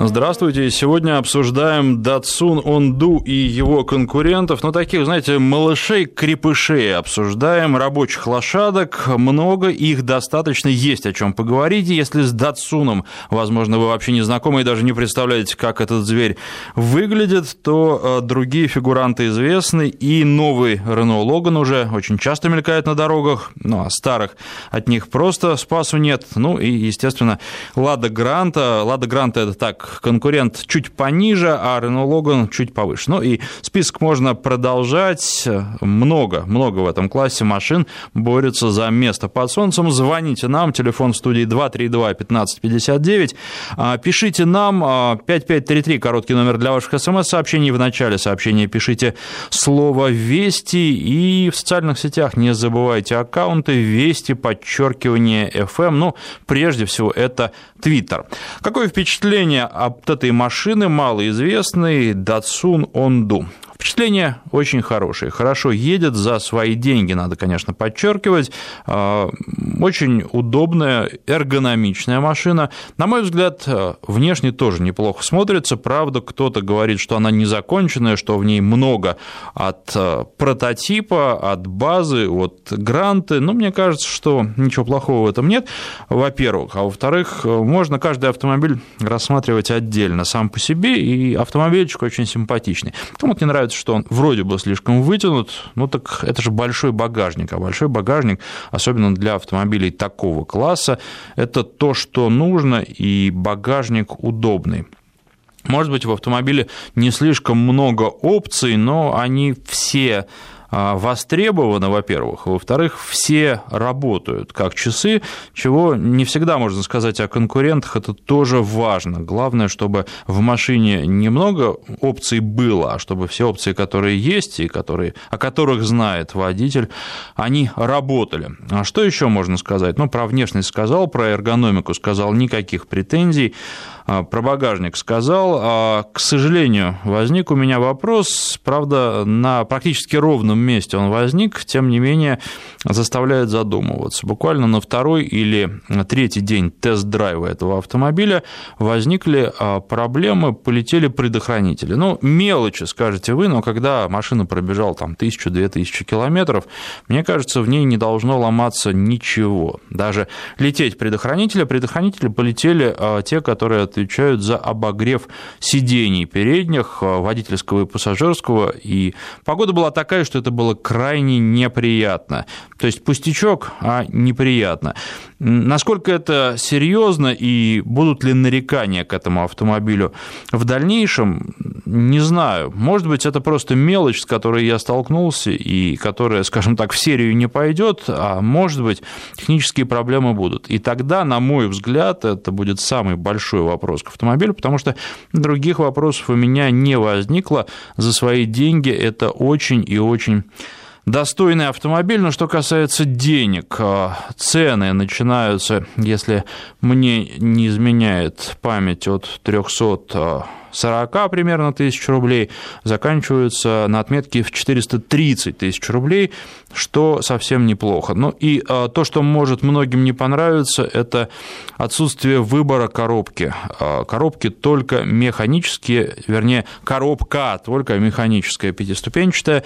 Здравствуйте. Сегодня обсуждаем Datsun Онду и его конкурентов. Ну, таких, знаете, малышей-крепышей обсуждаем. Рабочих лошадок много, их достаточно, есть о чем поговорить. Если с Датсуном, возможно, вы вообще не знакомы и даже не представляете, как этот зверь выглядит, то э, другие фигуранты известны. И новый Renault Logan уже очень часто мелькает на дорогах. Ну, а старых от них просто спасу нет. Ну, и, естественно, Лада Гранта. Лада Гранта – это так, конкурент чуть пониже, а Renault Logan чуть повыше. Ну и список можно продолжать. Много, много в этом классе машин борются за место под солнцем. Звоните нам, телефон в студии 232-1559. А, пишите нам 5533, а, короткий номер для ваших смс-сообщений. В начале сообщения пишите слово «Вести» и в социальных сетях не забывайте аккаунты «Вести», подчеркивание FM. Ну, прежде всего, это Твиттер. Какое впечатление от этой машины малоизвестной Datsun Ondu. Впечатление очень хорошее. Хорошо едет за свои деньги, надо, конечно, подчеркивать. А, очень удобная, эргономичная машина. На мой взгляд, внешне тоже неплохо смотрится. Правда, кто-то говорит, что она незаконченная, что в ней много от а, прототипа, от базы, от гранты. Но мне кажется, что ничего плохого в этом нет, во-первых. А во-вторых, можно каждый автомобиль рассматривать отдельно сам по себе, и автомобильчик очень симпатичный. Кому-то не нравится нравится, что он вроде бы слишком вытянут, ну так это же большой багажник, а большой багажник, особенно для автомобилей такого класса, это то, что нужно, и багажник удобный. Может быть, в автомобиле не слишком много опций, но они все востребовано, во-первых, во-вторых, все работают как часы, чего не всегда можно сказать о конкурентах, это тоже важно. Главное, чтобы в машине немного опций было, а чтобы все опции, которые есть и которые, о которых знает водитель, они работали. А что еще можно сказать? Ну, про внешность сказал, про эргономику сказал, никаких претензий. А, про багажник сказал. А, к сожалению, возник у меня вопрос, правда, на практически ровном месте он возник, тем не менее заставляет задумываться. Буквально на второй или третий день тест-драйва этого автомобиля возникли а, проблемы, полетели предохранители. Ну, мелочи, скажете вы, но когда машина пробежала там тысячу-две тысячи километров, мне кажется, в ней не должно ломаться ничего. Даже лететь предохранители, предохранители полетели те, которые отвечают за обогрев сидений передних, э, водительского и пассажирского, и погода была такая, что это было крайне неприятно. То есть пустячок, а неприятно. Насколько это серьезно и будут ли нарекания к этому автомобилю в дальнейшем, не знаю. Может быть, это просто мелочь, с которой я столкнулся и которая, скажем так, в серию не пойдет, а может быть, технические проблемы будут. И тогда, на мой взгляд, это будет самый большой вопрос к автомобилю, потому что других вопросов у меня не возникло. За свои деньги это очень и очень достойный автомобиль. Но что касается денег, э, цены начинаются, если мне не изменяет память, от 300 40 примерно тысяч рублей, заканчиваются на отметке в 430 тысяч рублей, что совсем неплохо. Ну и а, то, что может многим не понравиться, это отсутствие выбора коробки. А, коробки только механические, вернее, коробка только механическая пятиступенчатая.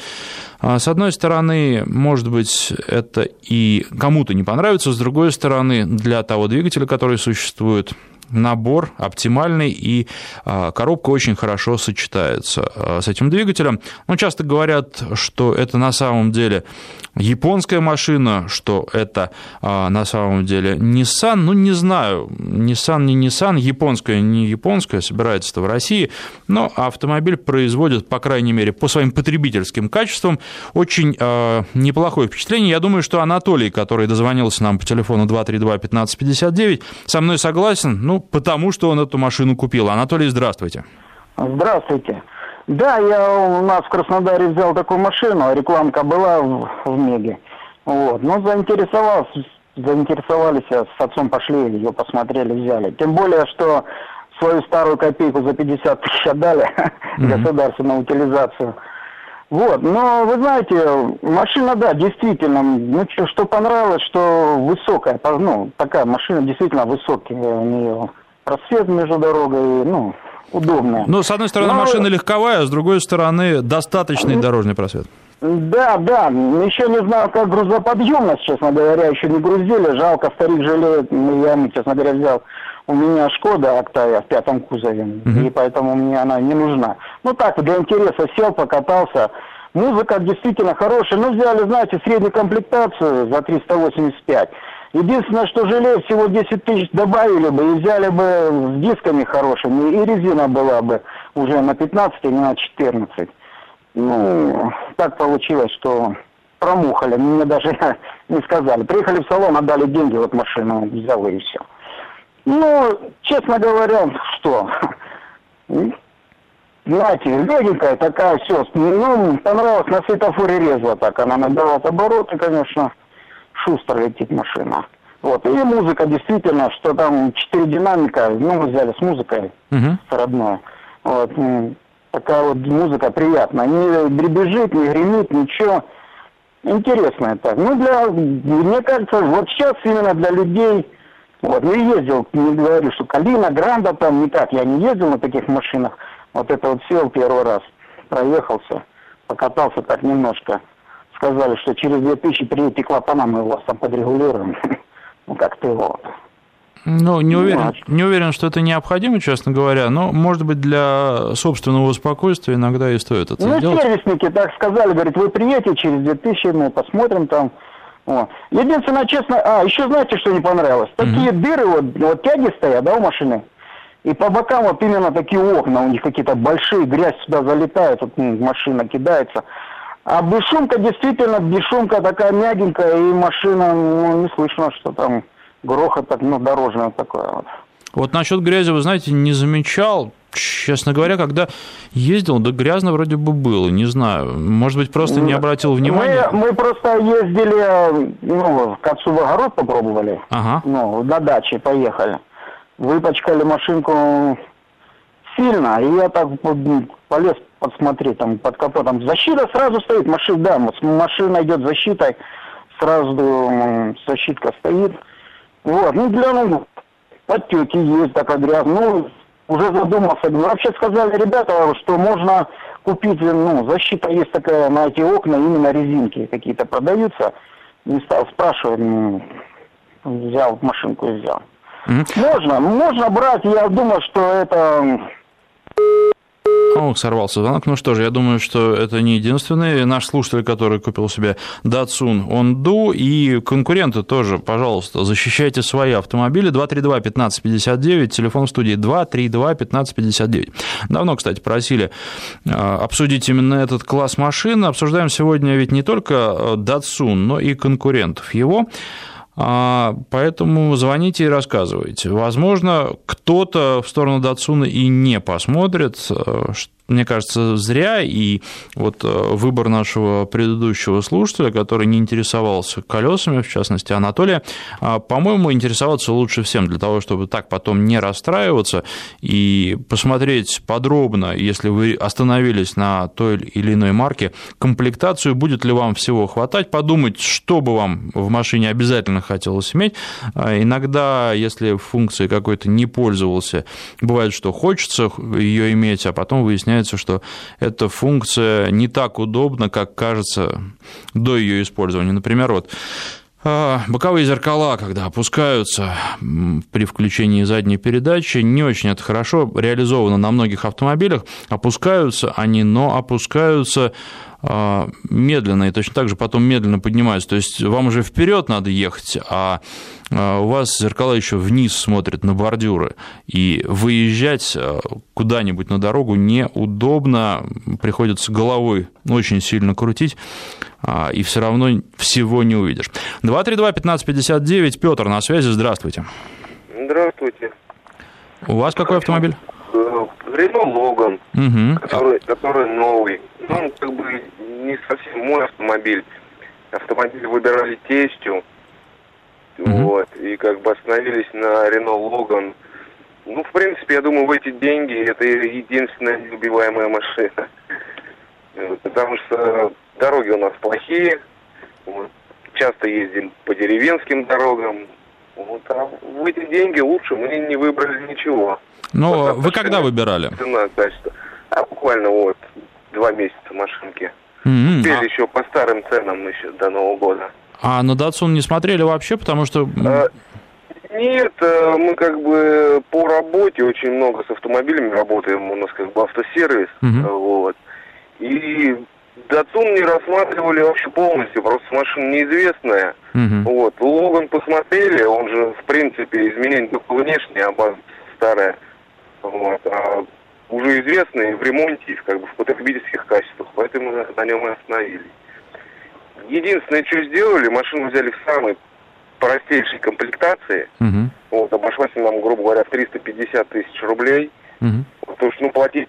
А, с одной стороны, может быть, это и кому-то не понравится, с другой стороны, для того двигателя, который существует, набор оптимальный, и а, коробка очень хорошо сочетается а, с этим двигателем. Ну, часто говорят, что это на самом деле японская машина, что это а, на самом деле Nissan. Ну, не знаю, Nissan не Nissan, японская не японская, собирается-то в России, но автомобиль производит, по крайней мере, по своим потребительским качествам очень неплохое впечатление. Я думаю, что Анатолий, который дозвонился нам по телефону 232-1559, со мной согласен. Ну, потому что он эту машину купил. Анатолий, здравствуйте. Здравствуйте. Да, я у нас в Краснодаре взял такую машину, рекламка была в, в Меге. Вот. Ну, заинтересовался, заинтересовались, с отцом пошли, ее посмотрели, взяли. Тем более, что свою старую копейку за 50 тысяч отдали mm-hmm. государственную утилизацию. Вот, но вы знаете, машина, да, действительно, ну что, что понравилось, что высокая, ну, такая машина действительно высокая, у нее просвет между дорогой, ну, удобная. Ну, с одной стороны, но... машина легковая, а с другой стороны, достаточный дорожный просвет. Да, да, еще не знаю, как грузоподъемность, честно говоря, еще не грузили, жалко, старик жалеет, я, честно говоря, взял у меня Шкода Октавия в пятом кузове, uh-huh. и поэтому мне она не нужна. Ну так, для интереса сел, покатался. Музыка действительно хорошая. Ну, взяли, знаете, среднюю комплектацию за 385. Единственное, что жалею, всего 10 тысяч добавили бы и взяли бы с дисками хорошими, и резина была бы уже на 15, а не на 14. Ну, так получилось, что промухали. Мне даже не сказали. Приехали в салон, отдали деньги, вот машину взял и все. Ну, честно говоря, что? Знаете, легенькая такая, все. Ну, понравилось на светофоре резво так. Она набирает обороты, конечно. Шустро летит машина. Вот. И музыка действительно, что там четыре динамика, ну, мы взяли с музыкой uh-huh. с родной. Вот. Такая вот музыка приятная. Не дребезжит, не гремит, ничего. Интересно это. Ну, для, мне кажется, вот сейчас именно для людей вот, ну и ездил, не говорю, что Калина, Гранда там никак, я не ездил на таких машинах. Вот это вот сел первый раз, проехался, покатался так немножко. Сказали, что через 2000 приедете клапана, мы вас там подрегулируем. Ну, как-то вот. Ну, не уверен, не уверен, что это необходимо, честно говоря, но, может быть, для собственного спокойствия иногда и стоит это ну, сделать. Ну, сервисники так сказали, говорит, вы приедете через 2000, мы посмотрим там, вот. Единственное, честно, а, еще знаете, что не понравилось? Такие mm-hmm. дыры, вот, вот тяги стоят, да, у машины, и по бокам вот именно такие окна, у них какие-то большие, грязь сюда залетает, вот машина кидается. А бесшумка действительно, бесшумка такая мягенькая, и машина, ну, не слышно, что там грохот, ну, дорожное такое вот. Вот насчет грязи, вы знаете, не замечал. Честно говоря, когда ездил, да грязно вроде бы было, не знаю. Может быть, просто не обратил внимания? Мы, мы просто ездили, ну, к отцу в огород попробовали. Ага. Ну, на даче поехали. Выпачкали машинку сильно, и я так полез посмотреть, там под капотом. Защита сразу стоит, машина, да, машина идет защитой, сразу защитка стоит. Вот, ну, глянул, подтеки есть, такая грязь. Ну, уже задумался. Вообще сказали ребята, что можно купить, ну, защита есть такая на эти окна, именно резинки какие-то продаются. Не стал спрашивать, взял машинку и взял. Mm-hmm. Можно, можно брать, я думаю, что это о, сорвался звонок. Ну что же, я думаю, что это не единственный наш слушатель, который купил себе Datsun Ondu, и конкуренты тоже, пожалуйста, защищайте свои автомобили. 232-1559, телефон в студии 232-1559. Давно, кстати, просили а, обсудить именно этот класс машин. Обсуждаем сегодня ведь не только Datsun, но и конкурентов его. А, поэтому звоните и рассказывайте. Возможно, кто-то в сторону Датсуна и не посмотрит, э, мне кажется, зря, и вот э, выбор нашего предыдущего слушателя, который не интересовался колесами, в частности, Анатолия, а, по-моему, интересоваться лучше всем для того, чтобы так потом не расстраиваться и посмотреть подробно, если вы остановились на той или иной марке, комплектацию, будет ли вам всего хватать, подумать, что бы вам в машине обязательно хотелось иметь. А, иногда, если функцией какой-то не пользовался, бывает, что хочется ее иметь, а потом выясняется, выясняется, что эта функция не так удобна, как кажется до ее использования. Например, вот а, Боковые зеркала, когда опускаются при включении задней передачи, не очень это хорошо реализовано на многих автомобилях. Опускаются они, но опускаются медленно, и точно так же потом медленно поднимаются. То есть вам уже вперед надо ехать, а, а у вас зеркала еще вниз смотрят на бордюры, и выезжать а, куда-нибудь на дорогу неудобно, приходится головой очень сильно крутить, и все равно всего не увидишь. 232-1559, Петр на связи, здравствуйте. Здравствуйте. У вас какой автомобиль? Рено Логан, угу. который, который новый. Ну, как бы не совсем мой автомобиль. Автомобиль выбирали тестью. Угу. Вот. И как бы остановились на Рено Логан. Ну, в принципе, я думаю, в эти деньги это единственная неубиваемая машина. потому что дороги у нас плохие, вот, часто ездим по деревенским дорогам, вот, а в эти деньги лучше мы не выбрали ничего. Но вы когда выбирали? Цена, качество. А буквально вот два месяца машинки. Mm-hmm. Теперь а... еще по старым ценам еще до Нового года. А на Датсун не смотрели вообще, потому что... А, нет, э, мы как бы по работе очень много с автомобилями работаем, у нас как бы автосервис, mm-hmm. вот. И Датсун не рассматривали вообще полностью, просто машина неизвестная. Mm-hmm. Вот. Логан посмотрели, он же, в принципе, изменение только внешнее, а база старая. Вот. А уже известный в ремонте, как бы в потребительских качествах, поэтому на нем и остановились. Единственное, что сделали, машину взяли в самой простейшей комплектации. Угу. Вот, обошлась нам, грубо говоря, в 350 тысяч рублей. Угу. Потому что, ну, платить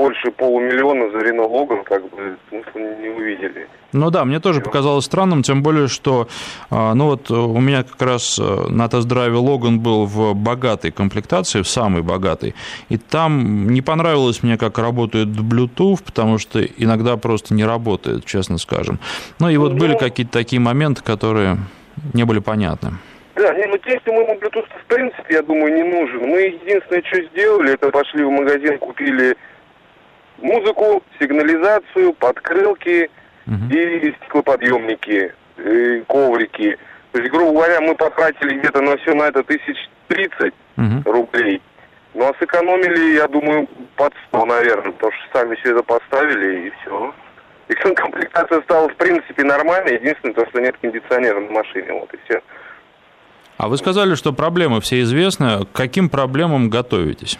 больше полумиллиона за Рено Логан, как бы, не увидели. Ну да, мне тоже показалось странным, тем более, что, а, ну вот у меня как раз э, на тест-драйве Логан был в богатой комплектации, в самой богатой, и там не понравилось мне, как работает Bluetooth, потому что иногда просто не работает, честно скажем. Ну и вот ну, были какие-то такие моменты, которые не были понятны. Да, не, ну тесть ему Bluetooth в принципе, я думаю, не нужен. Мы единственное, что сделали, это пошли в магазин, купили музыку, сигнализацию, подкрылки угу. и стеклоподъемники, и коврики. То есть, грубо говоря, мы потратили где-то на все на это тысяч тридцать угу. рублей. Ну а сэкономили, я думаю, под сто, наверное, потому что сами все это поставили и все. И комплектация стала, в принципе, нормальной. Единственное, то, что нет кондиционера на машине. Вот и все. А вы сказали, что проблемы все известны. К каким проблемам готовитесь?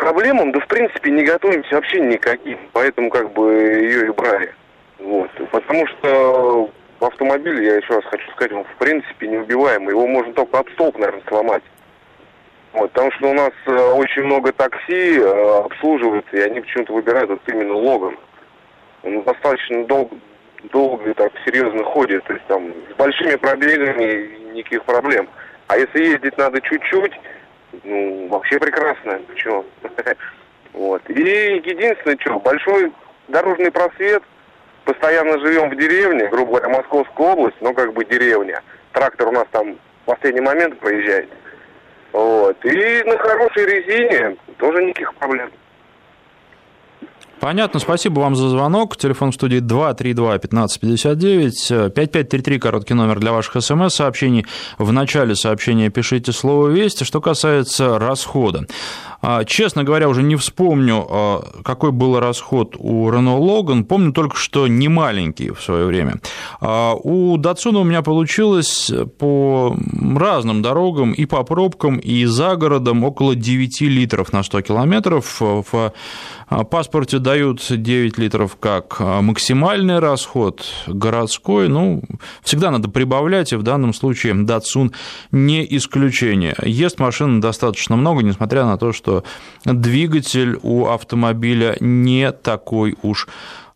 Проблемам, да в принципе не готовимся вообще никаким, поэтому как бы ее и брали. Вот. Потому что автомобиль, я еще раз хочу сказать, он в принципе неубиваемый, его можно только об столб, наверное, сломать. Вот, потому что у нас э, очень много такси э, обслуживается, и они почему-то выбирают вот именно Логан. Он достаточно долго, долго так серьезно ходит, то есть там с большими пробегами никаких проблем. А если ездить надо чуть-чуть, ну, вообще прекрасно. Почему? Вот. И единственное, что, большой дорожный просвет, постоянно живем в деревне, грубо говоря, Московская область, но как бы деревня. Трактор у нас там в последний момент проезжает. Вот. И на хорошей резине тоже никаких проблем. Понятно, спасибо вам за звонок. Телефон в студии 232-1559. 5533, короткий номер для ваших смс-сообщений. В начале сообщения пишите слово «Вести». Что касается расхода. А, честно говоря, уже не вспомню, а, какой был расход у Renault Logan. Помню только, что не маленький в свое время. А, у Datsun у меня получилось по разным дорогам и по пробкам, и за городом около 9 литров на 100 километров. В паспорте дают 9 литров как максимальный расход, городской. Ну, всегда надо прибавлять, и в данном случае Datsun не исключение. Ест машина достаточно много, несмотря на то, что что двигатель у автомобиля не такой уж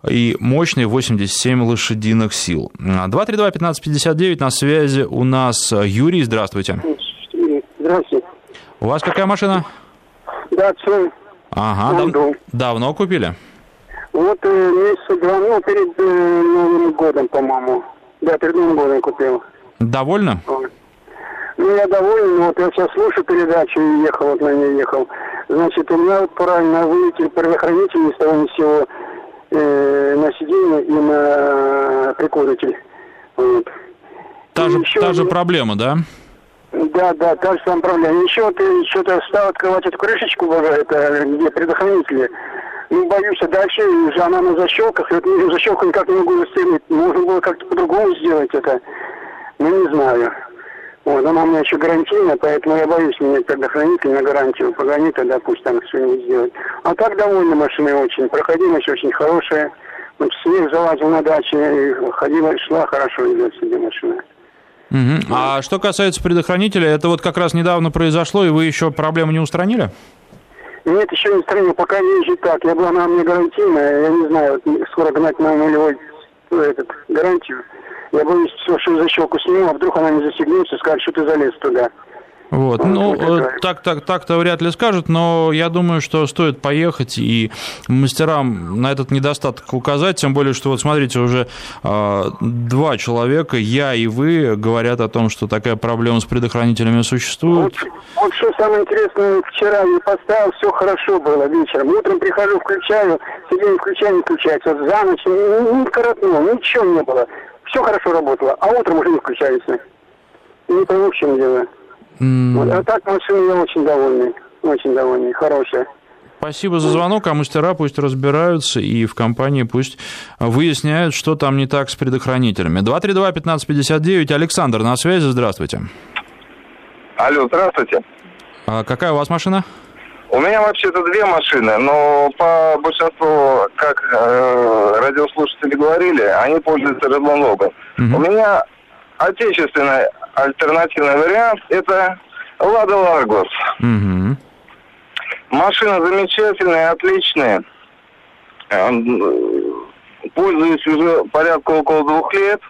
и мощный 87 лошадиных сил. 232-1559 на связи у нас Юрий, здравствуйте. Здравствуйте. У вас какая машина? Датсун. Ага, дав... давно купили? Вот э, месяца два, ну, перед э, Новым годом, по-моему. Да, перед Новым годом купил. Довольно? Вот. Ну, я доволен, вот я сейчас слушаю передачу и ехал, вот на ней ехал. Значит, у меня вот правильно вылетели предохранитель ни с того ни с сего э, на сиденье и на прикуритель. Вот. Та, же, та же проблема, да? Да, да, та же самая проблема. Еще вот что-то стал открывать эту крышечку, это, где предохранители. Ну, боюсь, а дальше уже она на защелках, и вот защелку никак не могу застегнуть. Можно было как-то по-другому сделать это. Ну, не знаю. Вот, она у меня еще гарантийная, поэтому я боюсь менять предохранитель на гарантию. Погони тогда пусть там что-нибудь сделать. А так довольна машиной очень. Проходимость очень хорошая. Вот снег залазил на даче, ходила, шла, хорошо идет себе машина. Угу. А что касается предохранителя, это вот как раз недавно произошло, и вы еще проблему не устранили? Нет, еще не устранил. Пока езжу так. Я была на мне гарантийная. Я не знаю, скоро гнать на нулевой этот, гарантию. Я боюсь, что защелку сниму, а вдруг она не застегнется, скажет, что ты залез туда. Вот. Ну, э, так, так, так-то вряд ли скажут, но я думаю, что стоит поехать и мастерам на этот недостаток указать, тем более, что вот смотрите, уже э, два человека, я и вы, говорят о том, что такая проблема с предохранителями существует. Вот, вот что самое интересное, вчера я поставил, все хорошо было вечером. Утром прихожу, включаю, сиденье включаю, не включается. Вот за ночь ни, ни коротнуло, ничего не было. Все хорошо работало, а утром уже не включается. Не пойму, в чем дело. Mm. А так машина я очень довольный. Очень довольный, хорошая. Спасибо за звонок, а мастера пусть разбираются и в компании пусть выясняют, что там не так с предохранителями. 232-1559, Александр на связи, здравствуйте. Алло, здравствуйте. А какая у вас машина? У меня вообще-то две машины, но по большинству, как э, радиослушатели говорили, они пользуются Redlon Logan. Угу. У меня отечественный альтернативный вариант – это Лада Ларгос. Угу. Машина замечательная, отличная. Пользуюсь уже порядка около двух лет.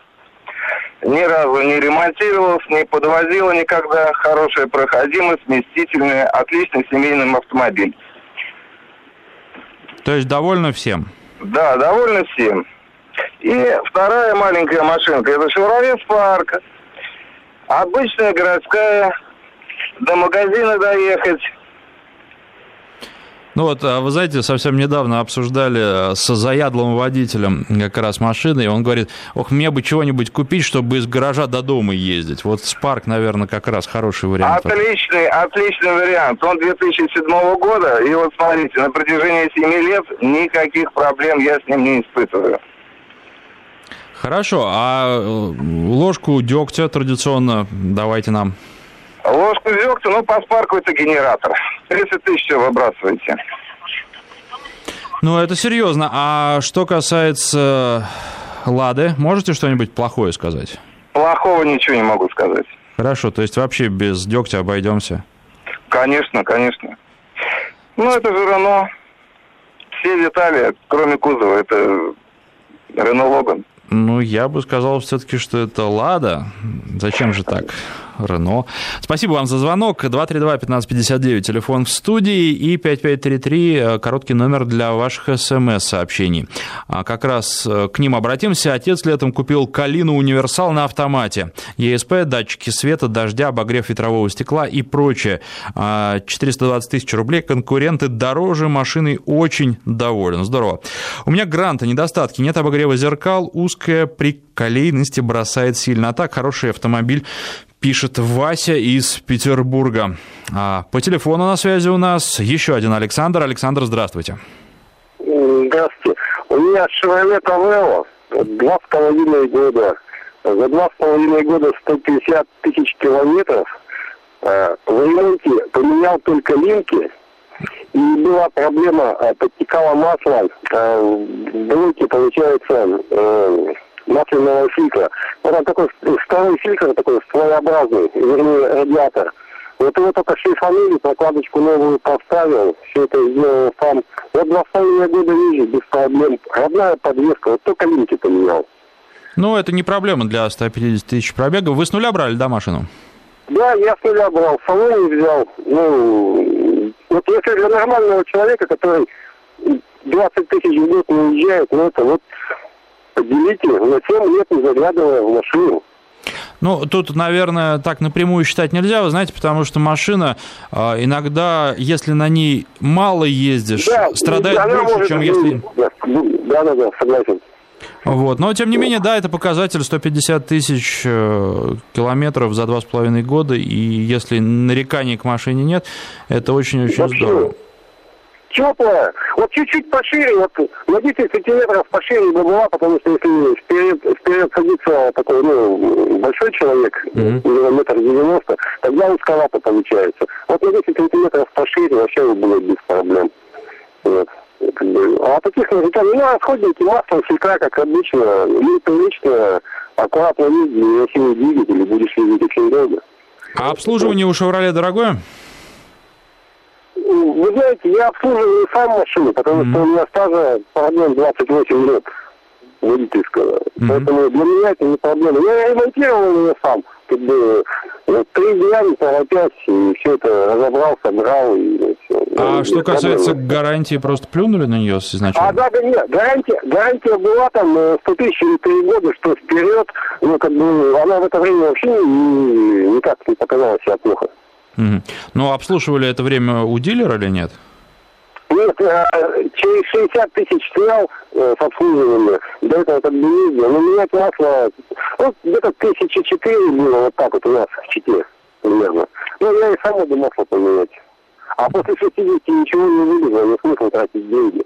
Ни разу не ремонтировалась, не подвозила никогда. Хорошая проходимость, вместительная, отличный семейный автомобиль. То есть довольно всем? Да, довольно всем. И вторая маленькая машинка, это Chevrolet Spark. Обычная городская, до магазина доехать. Ну вот, а вы знаете, совсем недавно обсуждали с заядлым водителем как раз машины, и он говорит, ох, мне бы чего-нибудь купить, чтобы из гаража до дома ездить. Вот Спарк, наверное, как раз хороший вариант. Отличный, отличный вариант. Он 2007 года, и вот смотрите, на протяжении 7 лет никаких проблем я с ним не испытываю. Хорошо, а э, ложку дегтя традиционно давайте нам. Ложку дегтя, ну, по спарку это генератор. 30 тысяч выбрасываете. Ну, это серьезно. А что касается Лады, можете что-нибудь плохое сказать? Плохого ничего не могу сказать. Хорошо, то есть вообще без дегтя обойдемся? Конечно, конечно. Ну, это же Рено. Все детали, кроме кузова, это Рено Логан. Ну, я бы сказал все-таки, что это Лада. Зачем же так? Рено. Спасибо вам за звонок. 232-1559, телефон в студии, и 5533, э, короткий номер для ваших смс-сообщений. А как раз э, к ним обратимся. Отец летом купил Калину Универсал на автомате. ЕСП, датчики света, дождя, обогрев ветрового стекла и прочее. 420 а, тысяч рублей. Конкуренты дороже машины очень доволен. Здорово. У меня гранта, недостатки. Нет обогрева зеркал, узкая приколейности бросает сильно. А так, хороший автомобиль пишет Вася из Петербурга. А по телефону на связи у нас еще один Александр. Александр, здравствуйте. Здравствуйте. У меня Chevrolet Aveo два с половиной года. За два с половиной года 150 тысяч километров. Э, в ремонте поменял только линки. И была проблема, э, подтекало масло. Э, в блоке, получается, масляного фильтра. Вот он такой второй фильтр, такой своеобразный, вернее, радиатор. Вот его только шлифанули, прокладочку новую поставил, все это сделал сам. Вот два с половиной года вижу, без проблем. Родная подвеска, вот только линки поменял. Ну, это не проблема для 150 тысяч пробега. Вы с нуля брали, да, машину? Да, я с нуля брал, салон взял. Ну, вот если для нормального человека, который 20 тысяч в год не уезжает, ну, это вот поделите на 7 лет, не заглядывая в машину. Ну, тут, наверное, так напрямую считать нельзя, вы знаете, потому что машина а, иногда, если на ней мало ездишь, да, страдает больше, может, чем если... Да, да, да, согласен. Вот. Но, тем не менее, да, это показатель 150 тысяч э, километров за 2,5 года, и если нареканий к машине нет, это очень-очень здорово теплая, вот чуть-чуть пошире, вот на 10 сантиметров пошире бы была, потому что если вперед, вперед садится такой, ну, большой человек, mm-hmm. метр девяносто, тогда узковато получается. Вот на 10 сантиметров пошире вообще было без проблем. Вот. А таких нареканий, ну, расходники, масло, фильтра, как обычно, ну, прилично, аккуратно ездить, если не двигатель, будешь ездить очень долго. А обслуживание у «Шевроле» дорогое? Вы знаете, я обслуживаю сам машину, потому mm-hmm. что у меня стажа проблем 28 лет водительского. Mm-hmm. Поэтому для меня это не проблема. Я ремонтировал ее сам. Как бы, Ну, три дня, по опять, и все это разобрал, собрал, и все. А ну, что касается проблемы. гарантии, просто плюнули на нее изначально? А, да, да, нет, гарантия, гарантия была там 100 э, тысяч или три года, что вперед, ну, как бы, она в это время вообще не, никак не показала себя плохо. Ну, обслуживали это время у дилера или нет? Нет, э, через 60 тысяч снял э, с обслуживания. До этого как бы ездил. Но менять масло, вот где-то тысячи четыре было вот так вот у нас в Чите примерно. Ну, я и сам могу масло поменять. А после 60 ничего не вылезло, не смысл тратить деньги.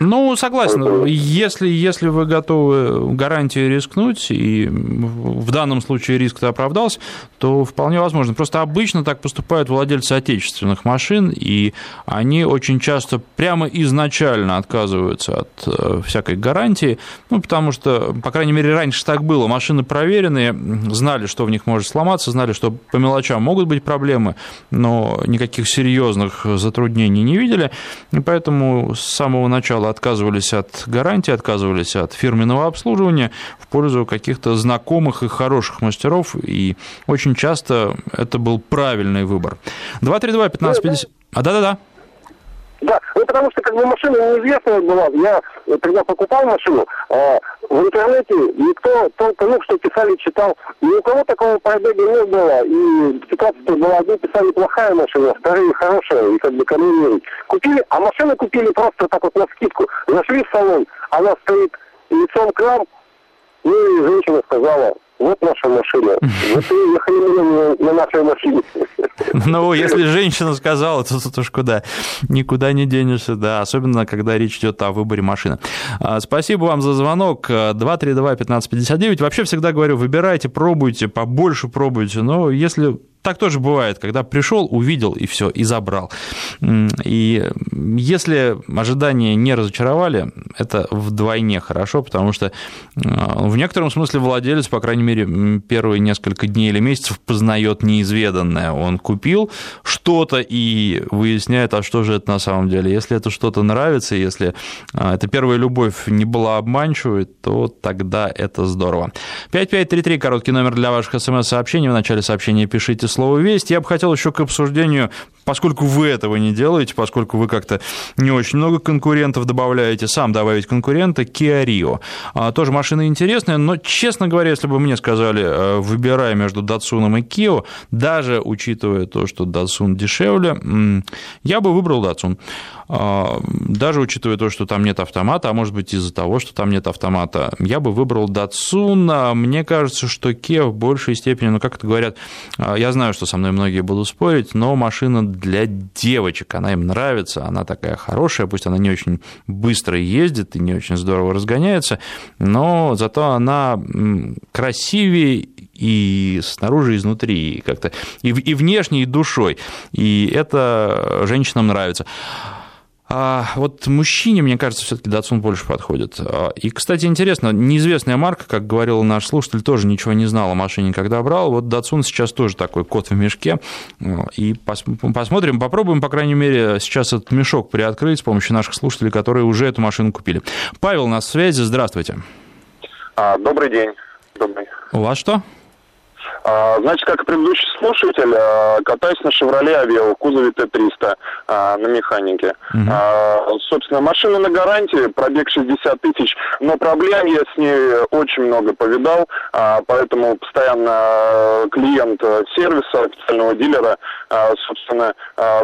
Ну, согласен. Если, если вы готовы гарантии рискнуть, и в данном случае риск-то оправдался, то вполне возможно. Просто обычно так поступают владельцы отечественных машин, и они очень часто прямо изначально отказываются от э, всякой гарантии, ну, потому что, по крайней мере, раньше так было. Машины проверенные, знали, что в них может сломаться, знали, что по мелочам могут быть проблемы, но никаких серьезных затруднений не видели, и поэтому с самого начала отказывались от гарантии, отказывались от фирменного обслуживания в пользу каких-то знакомых и хороших мастеров, и очень часто это был правильный выбор. 232-1550... А, да-да-да. Да, ну потому что как бы машина неизвестная была. Я когда покупал машину, э, в интернете никто только, ну, что писали, читал, ни у кого такого пробега не было. И ситуация была, одни писали плохая машина, вторые хорошая, и как бы верить. Купили, а машину купили просто так вот на скидку. Зашли в салон, она стоит лицом к нам, ну и женщина сказала, вот наша машина. Вот и ехали на нашей машине. Ну, если женщина сказала, то тут уж куда, никуда не денешься, да, особенно, когда речь идет о выборе машины. А, спасибо вам за звонок. 232-1559. Вообще всегда говорю, выбирайте, пробуйте, побольше пробуйте, но если так тоже бывает, когда пришел, увидел и все, и забрал. И если ожидания не разочаровали, это вдвойне хорошо, потому что а, в некотором смысле владелец, по крайней мере, первые несколько дней или месяцев познает неизведанное. Он купил что-то и выясняет, а что же это на самом деле. Если это что-то нравится, если а, эта первая любовь не была обманчивой, то тогда это здорово. 5533, короткий номер для ваших смс-сообщений. В начале сообщения пишите слово «Весть». Я бы хотел еще к обсуждению, поскольку вы этого не делаете, поскольку вы как-то не очень много конкурентов добавляете, сам добавить конкурента, Kia Rio. А, тоже машина интересная, но, честно говоря, если бы мне сказали, э, выбирай между Datsun и Kia, даже учитывая то, что Datsun дешевле, я бы выбрал Datsun. А, даже учитывая то, что там нет автомата, а может быть из-за того, что там нет автомата, я бы выбрал Datsun. Мне кажется, что Kia в большей степени, ну, как это говорят, а, я знаю, что со мной многие будут спорить, но машина для девочек, она им нравится, она такая хорошая, пусть она не очень быстро ездит и не очень здорово разгоняется, но зато она красивее и снаружи, и изнутри, как-то и, и внешне, и душой. И это женщинам нравится. А вот мужчине, мне кажется, все-таки Datsun больше подходит. А, и, кстати, интересно, неизвестная марка, как говорил наш слушатель, тоже ничего не знал о машине, когда брал. Вот Datsun сейчас тоже такой кот в мешке. И посмотрим, попробуем, по крайней мере, сейчас этот мешок приоткрыть с помощью наших слушателей, которые уже эту машину купили. Павел у нас в связи, здравствуйте. А, добрый день. Добрый. У вас что? А, значит, как и предыдущий слушатель, а, катаюсь на «Шевроле Авео» в кузове Т-300 а, на механике. Угу. Собственно, машина на гарантии, пробег 60 тысяч, но проблем я с ней очень много повидал, поэтому постоянно клиент сервиса, официального дилера, собственно,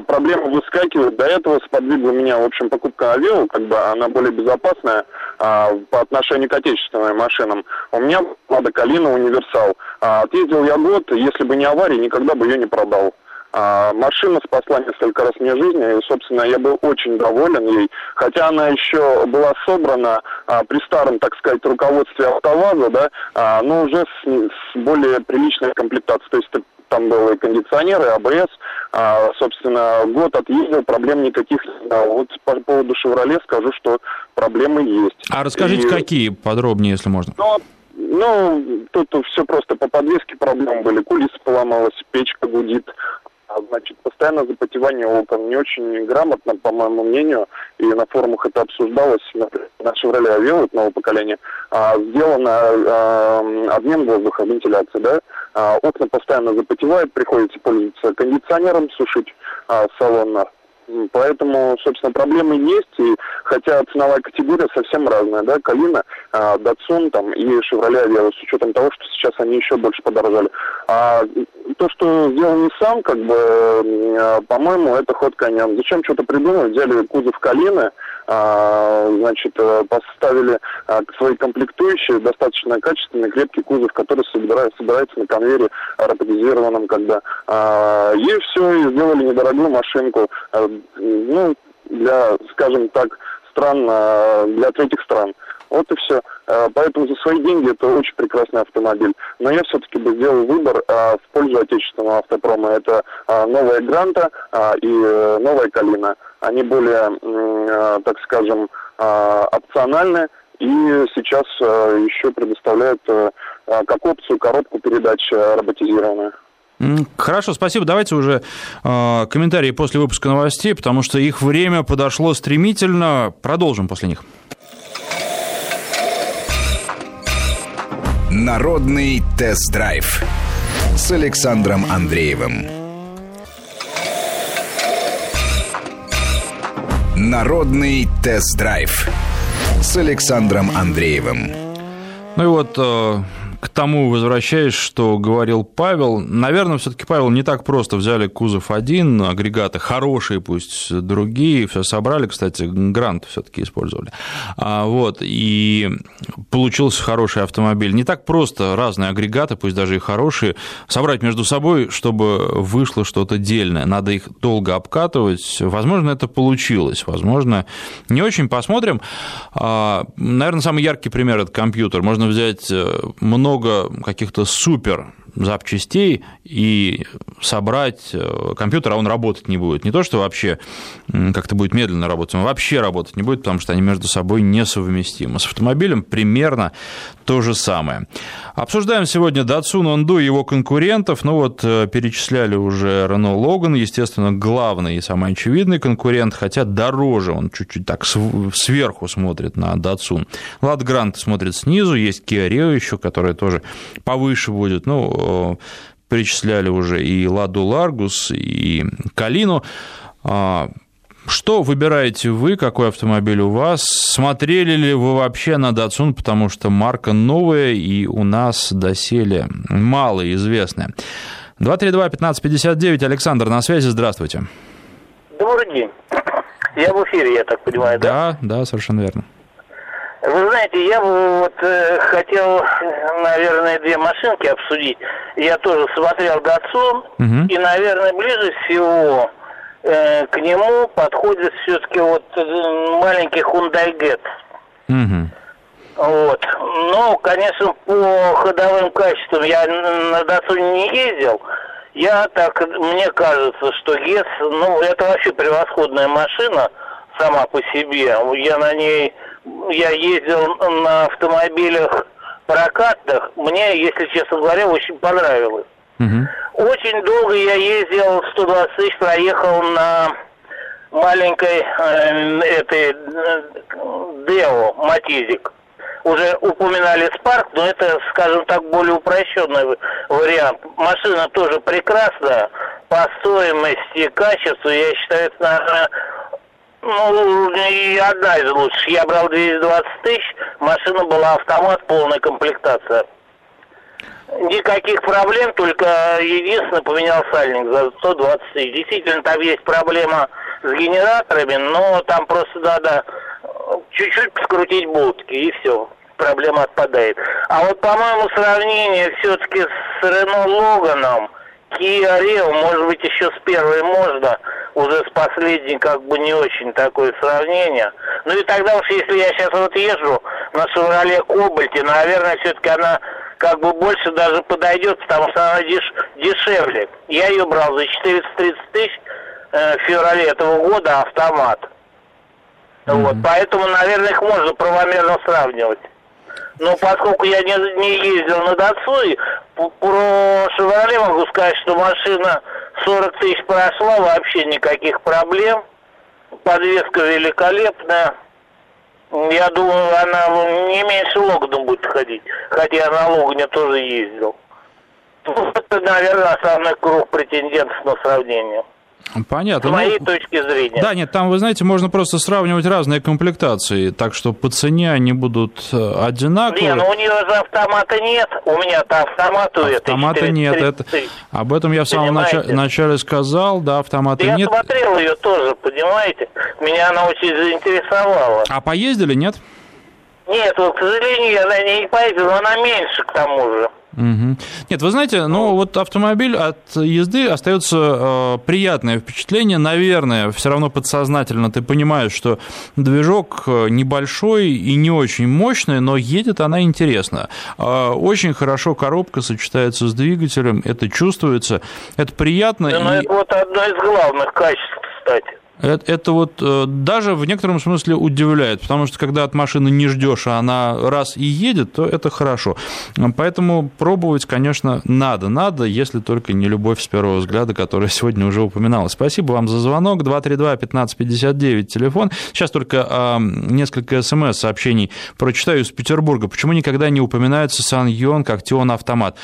проблемы выскакивают. До этого сподвигла меня, в общем, покупка Авео, как бы она более безопасная по отношению к отечественным машинам. У меня Лада Калина универсал. Отъездил я год, если бы не авария, никогда бы ее не продал. А, машина спасла несколько раз мне жизнь, и, собственно, я был очень доволен ей. Хотя она еще была собрана а, при старом, так сказать, руководстве АвтоВАЗа, да, а, но уже с, с более приличной комплектацией. То есть там был и кондиционер, и АБС. А, собственно, год отъездил, проблем никаких не. Вот по поводу «Шевроле» скажу, что проблемы есть. А расскажите, и... какие подробнее, если можно? Ну, ну, тут все просто по подвеске проблемы были. Кулиса поломалась, печка гудит, значит, постоянно запотевание окон, не очень грамотно, по моему мнению, и на форумах это обсуждалось, например, на Chevrolet Aveo, нового поколения, а, сделано а, обмен воздуха, вентиляция, да, а, окна постоянно запотевают, приходится пользоваться кондиционером, сушить а, салон, Поэтому, собственно, проблемы есть, и хотя ценовая категория совсем разная, да, Калина, а, Датсун там и Шевроле Авео, с учетом того, что сейчас они еще больше подорожали. А то, что сделал Nissan, как бы, а, по-моему, это ход конем. Зачем что-то придумать? Взяли кузов Калины, значит, э, поставили а, свои комплектующие, достаточно качественный, крепкий кузов, который собирается, на конвейере роботизированном, когда а, и все, и сделали недорогую машинку, ну, для, скажем так, стран, для третьих стран. Вот и все. Поэтому за свои деньги это очень прекрасный автомобиль. Но я все-таки бы сделал выбор в пользу отечественного автопрома. Это новая Гранта и э, новая Калина они более, э, так скажем, э, опциональны и сейчас э, еще предоставляют как опцию коробку передач роботизированную. Хорошо, спасибо. Давайте уже э, комментарии после выпуска новостей, потому что их время подошло стремительно. Продолжим после них. Народный тест-драйв с Александром Андреевым. Народный тест-драйв с Александром Андреевым. Ну и вот э, к тому возвращаясь, что говорил Павел, наверное, все-таки Павел не так просто взяли кузов один, агрегаты хорошие, пусть другие, все собрали, кстати, грант все-таки использовали, а, вот, и получился хороший автомобиль. Не так просто разные агрегаты, пусть даже и хорошие, собрать между собой, чтобы вышло что-то дельное. Надо их долго обкатывать. Возможно, это получилось, возможно, не очень. Посмотрим. А, наверное, самый яркий пример – это компьютер. Можно взять э, много много каких-то супер запчастей и собрать э, компьютер, а он работать не будет. Не то, что вообще как-то будет медленно работать, он вообще работать не будет, потому что они между собой несовместимы. С автомобилем примерно то же самое. Обсуждаем сегодня Datsun Ondu и его конкурентов. Ну вот, э, перечисляли уже Renault Logan, естественно, главный и самый очевидный конкурент, хотя дороже, он чуть-чуть так сверху смотрит на Datsun. Grant смотрит снизу, есть Kia Rio еще, которая тоже повыше будет. Ну, перечисляли уже и Ладу Ларгус, и Калину. А, что выбираете вы, какой автомобиль у вас? Смотрели ли вы вообще на Datsun, потому что марка новая и у нас доселе мало известная. 232-1559, Александр на связи, здравствуйте. Добрый день. Я в эфире, я так понимаю, да? Да, да, совершенно верно. Вы знаете, я бы вот э, хотел, наверное, две машинки обсудить. Я тоже смотрел Датсон, угу. и, наверное, ближе всего э, к нему подходит все-таки вот э, маленький Hyundai Getz. Угу. Вот. Но, конечно, по ходовым качествам я на Датсуне не ездил. Я так, мне кажется, что ГЕС, ну, это вообще превосходная машина сама по себе. Я на ней я ездил на автомобилях прокатных, мне, если честно говоря, очень понравилось. Угу. Очень долго я ездил, 120 тысяч проехал на маленькой э, этой э, Део Матизик. Уже упоминали Спарк, но это, скажем так, более упрощенный вариант. Машина тоже прекрасная по стоимости, качеству. Я считаю, это, наверное, ну, и одна из лучших. Я брал 220 тысяч, машина была автомат, полная комплектация. Никаких проблем, только единственное, поменял сальник за 120 тысяч. Действительно, там есть проблема с генераторами, но там просто надо чуть-чуть скрутить болтики, и все, проблема отпадает. А вот, по-моему, сравнение все-таки с Рено Логаном, Kia Rio, может быть, еще с первой можно – уже с последней как бы не очень такое сравнение. Ну и тогда уж если я сейчас вот езжу на Шевроле Кобальте, наверное, все-таки она как бы больше даже подойдет, потому что она деш дешевле. Я ее брал за 430 тысяч э, в феврале этого года автомат. Mm-hmm. Вот, поэтому, наверное, их можно правомерно сравнивать. Но поскольку я не, не ездил на Датсу, про Шевроле могу сказать, что машина 40 тысяч прошла, вообще никаких проблем. Подвеска великолепная. Я думаю, она не меньше Логана будет ходить. Хотя я на Логане тоже ездил. Это, наверное, основной круг претендентов на сравнение. Понятно. С моей ну, точки зрения. Да, нет, там, вы знаете, можно просто сравнивать разные комплектации, так что по цене они будут э, одинаковые. Не, ну у нее же автомата нет, у меня-то автомат у этой. Автомата нет, это, об этом я в самом нач... начале сказал, да, автомата я нет. Я смотрел ее тоже, понимаете, меня она очень заинтересовала. А поездили, нет? Нет, вот, к сожалению, она не поездила, она меньше к тому же. Угу. Нет, вы знаете, ну вот автомобиль от езды остается э, приятное впечатление, наверное, все равно подсознательно ты понимаешь, что движок э, небольшой и не очень мощный, но едет она интересно. Э, очень хорошо коробка сочетается с двигателем, это чувствуется, это приятно. Да, ну, и... это вот одно из главных качеств, кстати. Это, это вот э, даже в некотором смысле удивляет, потому что когда от машины не ждешь, а она раз и едет, то это хорошо. Поэтому пробовать, конечно, надо. Надо, если только не любовь с первого взгляда, которая сегодня уже упоминалась. Спасибо вам за звонок. 232-1559 телефон. Сейчас только э, несколько смс-сообщений прочитаю из Петербурга. Почему никогда не упоминается Сан Йон как Тион Автомат?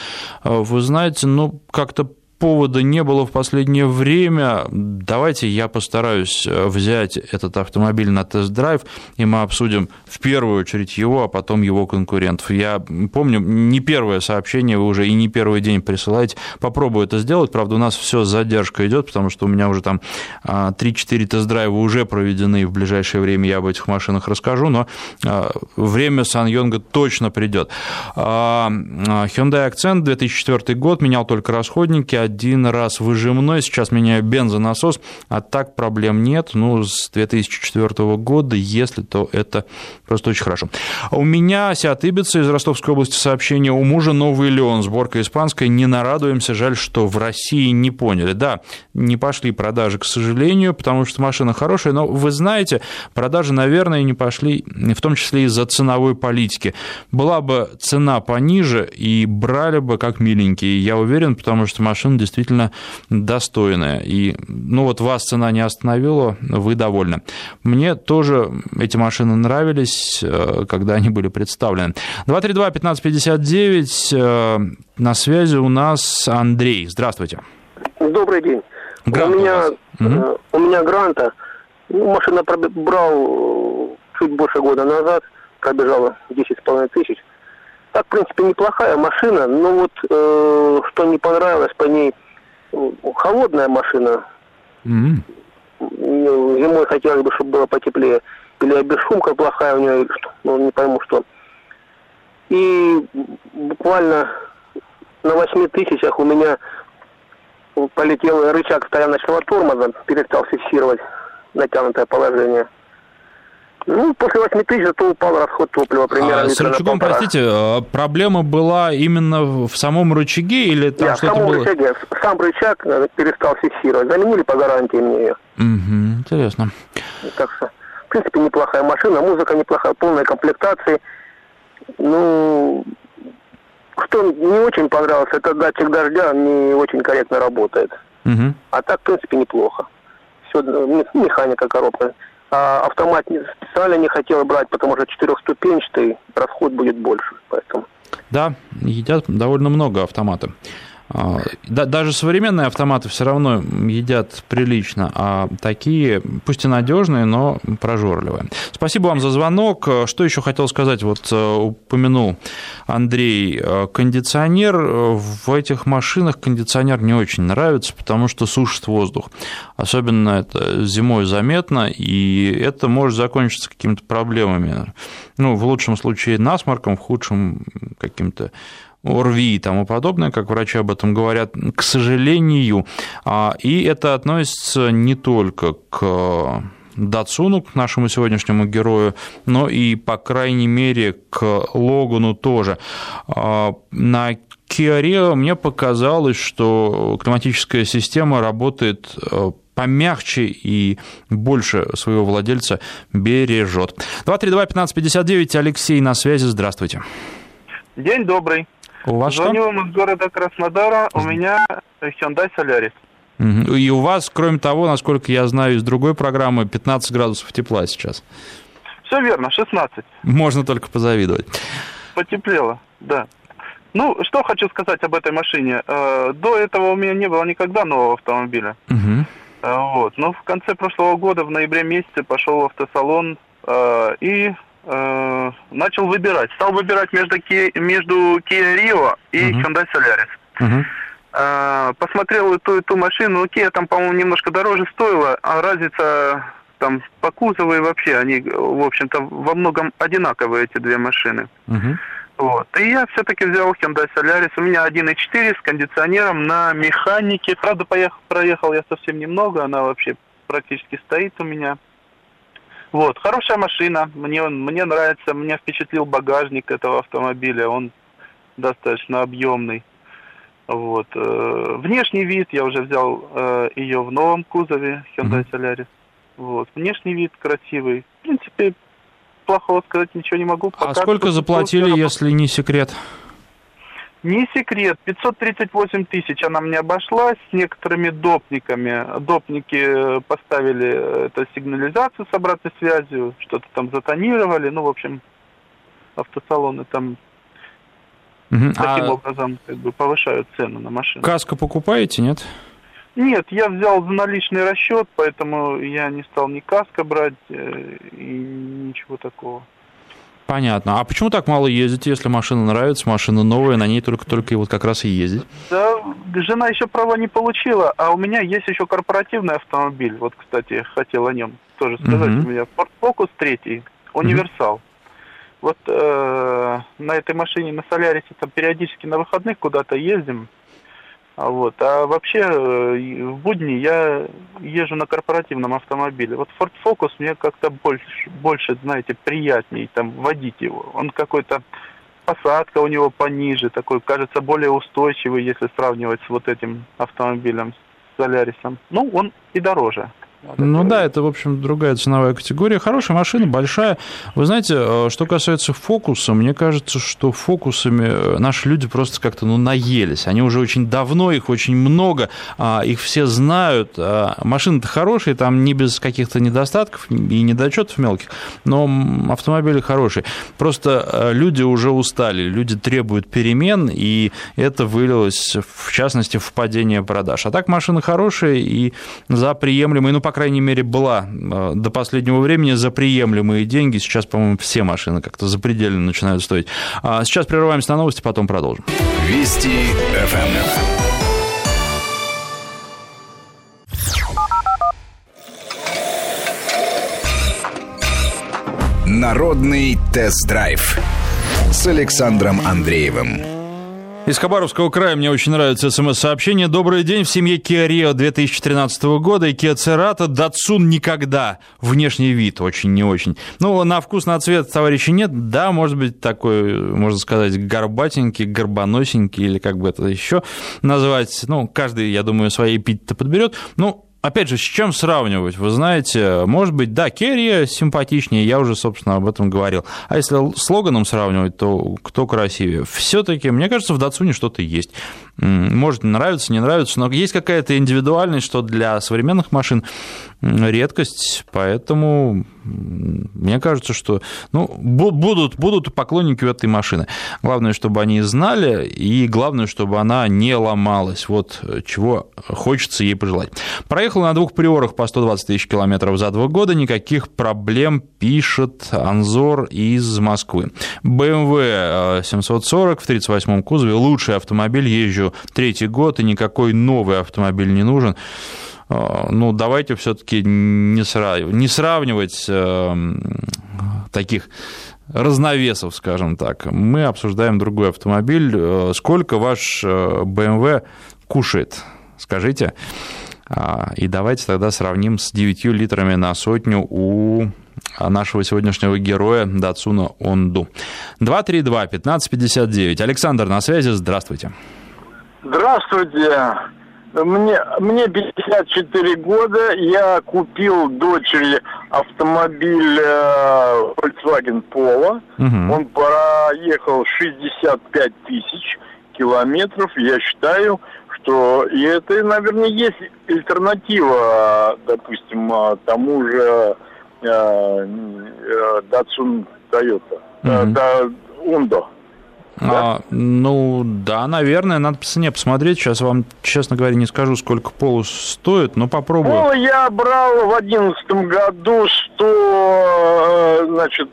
Э, вы знаете, ну, как-то повода не было в последнее время. Давайте я постараюсь э, взять этот автомобиль на тест-драйв, и мы обсудим в первую очередь его, а потом его конкурентов. Я помню, не первое сообщение вы уже и не первый день присылаете. Попробую это сделать. Правда, у нас все с задержкой идет, потому что у меня уже там 3-4 а, тест-драйва уже проведены, и в ближайшее время я об этих машинах расскажу, но а, время Сан-Йонга точно придет. А, Hyundai Accent 2004 год, менял только расходники, один раз выжимной, сейчас меняю бензонасос, а так проблем нет. Ну, с 2004 года, если, то это просто очень хорошо. У меня Сиат Ибица из Ростовской области сообщение. У мужа новый Леон, сборка испанская, не нарадуемся, жаль, что в России не поняли. Да, не пошли продажи, к сожалению, потому что машина хорошая, но вы знаете, продажи, наверное, не пошли, в том числе из-за ценовой политики. Была бы цена пониже, и брали бы как миленькие, я уверен, потому что машина действительно достойная. И, ну вот вас цена не остановила, вы довольны. Мне тоже эти машины нравились, э, когда они были представлены. 232-1559, э, на связи у нас Андрей. Здравствуйте. Добрый день. Грант у меня, угу. у меня гранта. Ну, машина брал чуть больше года назад, пробежала 10,5 тысяч. Так, в принципе, неплохая машина, но вот э, что не понравилось по ней, холодная машина. Mm-hmm. Зимой хотелось бы, чтобы было потеплее. Или бесшумка плохая у нее, ну, не пойму что. И буквально на 8 тысячах у меня полетел рычаг стояночного тормоза, перестал фиксировать натянутое положение. Ну, после 8 тысяч зато упал расход топлива примерно. А с рычагом, простите, а проблема была именно в самом рычаге или там Нет, что-то было? рычаге. Сам рычаг э, перестал фиксировать. Заменили по гарантии мне ее. Угу, интересно. Так что, в принципе, неплохая машина, музыка неплохая, полная комплектации. Ну, что не очень понравилось, это датчик дождя не очень корректно работает. Угу. А так, в принципе, неплохо. Все, механика коробка. А автомат специально не хотел брать, потому что четырехступенчатый расход будет больше. Поэтому. Да, едят довольно много автомата. А, да, даже современные автоматы все равно едят прилично, а такие, пусть и надежные, но прожорливые. Спасибо вам за звонок. Что еще хотел сказать? Вот э, упомянул Андрей э, кондиционер. В этих машинах кондиционер не очень нравится, потому что сушит воздух. Особенно это зимой заметно, и это может закончиться какими-то проблемами. Ну, в лучшем случае насморком, в худшем каким-то ОРВИ и тому подобное, как врачи об этом говорят, к сожалению. А, и это относится не только к Датсуну, к нашему сегодняшнему герою, но и, по крайней мере, к Логану тоже. А, на Kia мне показалось, что климатическая система работает э, помягче и больше своего владельца бережет. 232-1559, Алексей на связи, здравствуйте. День добрый. У вас Звоню вам из города Краснодара. У меня Hyundai Solaris. И у вас, кроме того, насколько я знаю из другой программы, 15 градусов тепла сейчас. Все верно, 16. Можно только позавидовать. Потеплело, да. Ну, что хочу сказать об этой машине. Э, до этого у меня не было никогда нового автомобиля. Угу. Вот. Но в конце прошлого года, в ноябре месяце, пошел в автосалон э, и начал выбирать. Стал выбирать между, Kia, между Kia Rio и угу. Hyundai Solaris. Угу. Посмотрел эту и ту машину. Ну, Kia там, по-моему, немножко дороже стоила, а разница там по кузову и вообще, они, в общем-то, во многом одинаковые, эти две машины. Угу. Вот. И я все-таки взял Hyundai Solaris. У меня 1.4 с кондиционером на механике. Правда, поехал, проехал я совсем немного, она вообще практически стоит у меня. Вот, хорошая машина, мне, мне нравится, меня впечатлил багажник этого автомобиля, он достаточно объемный. Вот. Э, внешний вид, я уже взял э, ее в новом кузове Hyundai Solaris. Вот. Внешний вид красивый. В принципе, плохого сказать ничего не могу. А сколько заплатили, если не секрет? Не секрет, 538 тысяч она мне обошлась с некоторыми допниками. Допники э, поставили э, это сигнализацию с обратной связью, что-то там затонировали. Ну, в общем, автосалоны там угу. таким а... образом как бы повышают цену на машину. Каско покупаете, нет? Нет, я взял за наличный расчет, поэтому я не стал ни каска брать э, и ничего такого. Понятно. А почему так мало ездите, если машина нравится, машина новая, на ней только-только и вот как раз и ездить? Да, жена еще права не получила, а у меня есть еще корпоративный автомобиль. Вот, кстати, хотел о нем тоже сказать. Uh-huh. У меня Ford Focus 3, универсал. Uh-huh. Вот э, на этой машине, на Солярисе, там периодически на выходных куда-то ездим. А вот. А вообще э, в будни я езжу на корпоративном автомобиле. Вот Ford Focus мне как-то больше, больше, знаете, приятней там водить его. Он какой-то посадка у него пониже, такой, кажется, более устойчивый, если сравнивать с вот этим автомобилем, с Солярисом. Ну, он и дороже. Ну да, это, в общем, другая ценовая категория. Хорошая машина, большая. Вы знаете, э, что касается фокуса, мне кажется, что фокусами э, наши люди просто как-то ну, наелись. Они уже очень давно, их очень много, а, их все знают. А, машины-то хорошие, там не без каких-то недостатков и недочетов мелких, но автомобили хорошие. Просто э, люди уже устали, люди требуют перемен, и это вылилось, в частности, в падение продаж. А так машины хорошие и за приемлемые, ну, по крайней мере, была э, до последнего времени за приемлемые деньги. Сейчас, по-моему, все машины как-то запредельно начинают стоить. А сейчас прерываемся на новости, потом продолжим. Вести ФМ. Народный тест-драйв с Александром Андреевым. Из Хабаровского края мне очень нравится смс-сообщение. Добрый день в семье Kia Rio 2013 года и Kia Cerato Datsun никогда. Внешний вид очень не очень. Ну, на вкус, на цвет товарища нет. Да, может быть, такой, можно сказать, горбатенький, горбоносенький или как бы это еще назвать. Ну, каждый, я думаю, свои эпитеты подберет. Ну, опять же, с чем сравнивать? Вы знаете, может быть, да, Керри симпатичнее, я уже, собственно, об этом говорил. А если с Логаном сравнивать, то кто красивее? Все-таки, мне кажется, в Датсуне что-то есть. Может, нравится, не нравится, но есть какая-то индивидуальность, что для современных машин редкость, поэтому мне кажется, что ну, будут, будут поклонники этой машины. Главное, чтобы они знали, и главное, чтобы она не ломалась. Вот чего хочется ей пожелать. Проехал на двух приорах по 120 тысяч километров за два года, никаких проблем, пишет Анзор из Москвы. BMW 740 в 38-м кузове, лучший автомобиль, езжу третий год, и никакой новый автомобиль не нужен. А, ну, давайте все-таки не, сравнивать, не сравнивать э, таких разновесов, скажем так. Мы обсуждаем другой автомобиль. Э, сколько ваш BMW э, кушает? Скажите. А, и давайте тогда сравним с 9 литрами на сотню у нашего сегодняшнего героя Датсуна Онду. 232-1559. Александр на связи, здравствуйте. Здравствуйте. Мне, мне 54 года, я купил дочери автомобиль э, Volkswagen Polo. Угу. Он проехал 65 тысяч километров. Я считаю, что и это, наверное, есть альтернатива, допустим, тому же Datsun Toyota, mm-hmm. да, Undo. Да? А, ну, да, наверное, надо по цене посмотреть. Сейчас вам, честно говоря, не скажу, сколько полус стоит, но попробую. Ну, я брал в одиннадцатом году, что, значит,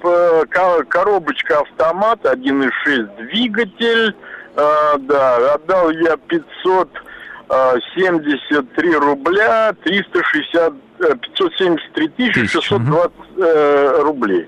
коробочка автомат, 1.6 двигатель, да, отдал я 573 рубля, 360, 573 тысячи 620 рублей.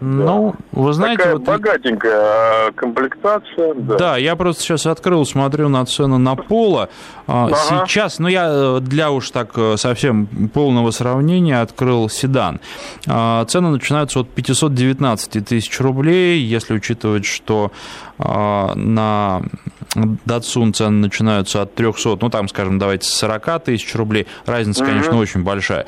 Ну, да. вы знаете... Такая вот... богатенькая а, комплектация. Да. да, я просто сейчас открыл, смотрю на цену на Пола. А, ага. Сейчас, ну я э, для уж так э, совсем полного сравнения открыл седан. А, цены начинаются от 519 тысяч рублей, если учитывать, что на Datsun цены начинаются от 300, ну там, скажем, давайте 40 тысяч рублей. Разница, конечно, mm-hmm. очень большая.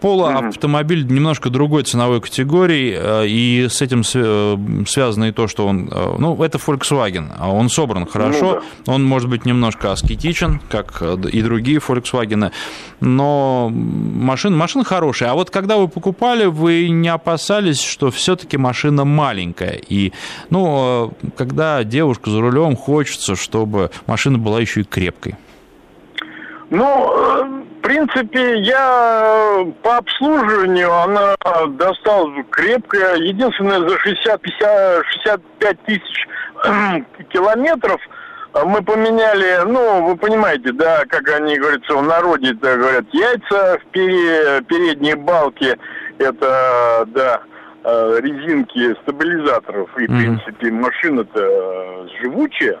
Пола mm-hmm. автомобиль немножко другой ценовой категории, э, и с этим э, связано и то, что он, э, ну, это Volkswagen, а он собран хорошо, mm-hmm. он может быть немножко аскетичен, как и другие Volkswagen, но машина, машина хорошая. А вот когда вы покупали, вы не опасались, что все-таки машина маленькая, и, ну, когда девушка за рулем хочется, чтобы машина была еще и крепкой? Ну, э, принципе, я по обслуживанию она досталась крепкая. Единственное, за 60, 50, 65 тысяч километров мы поменяли, ну, вы понимаете, да, как они, говорится, в народе да, говорят, яйца в передней балке, это, да, э, резинки стабилизаторов. И, mm-hmm. в принципе, машина-то живучая.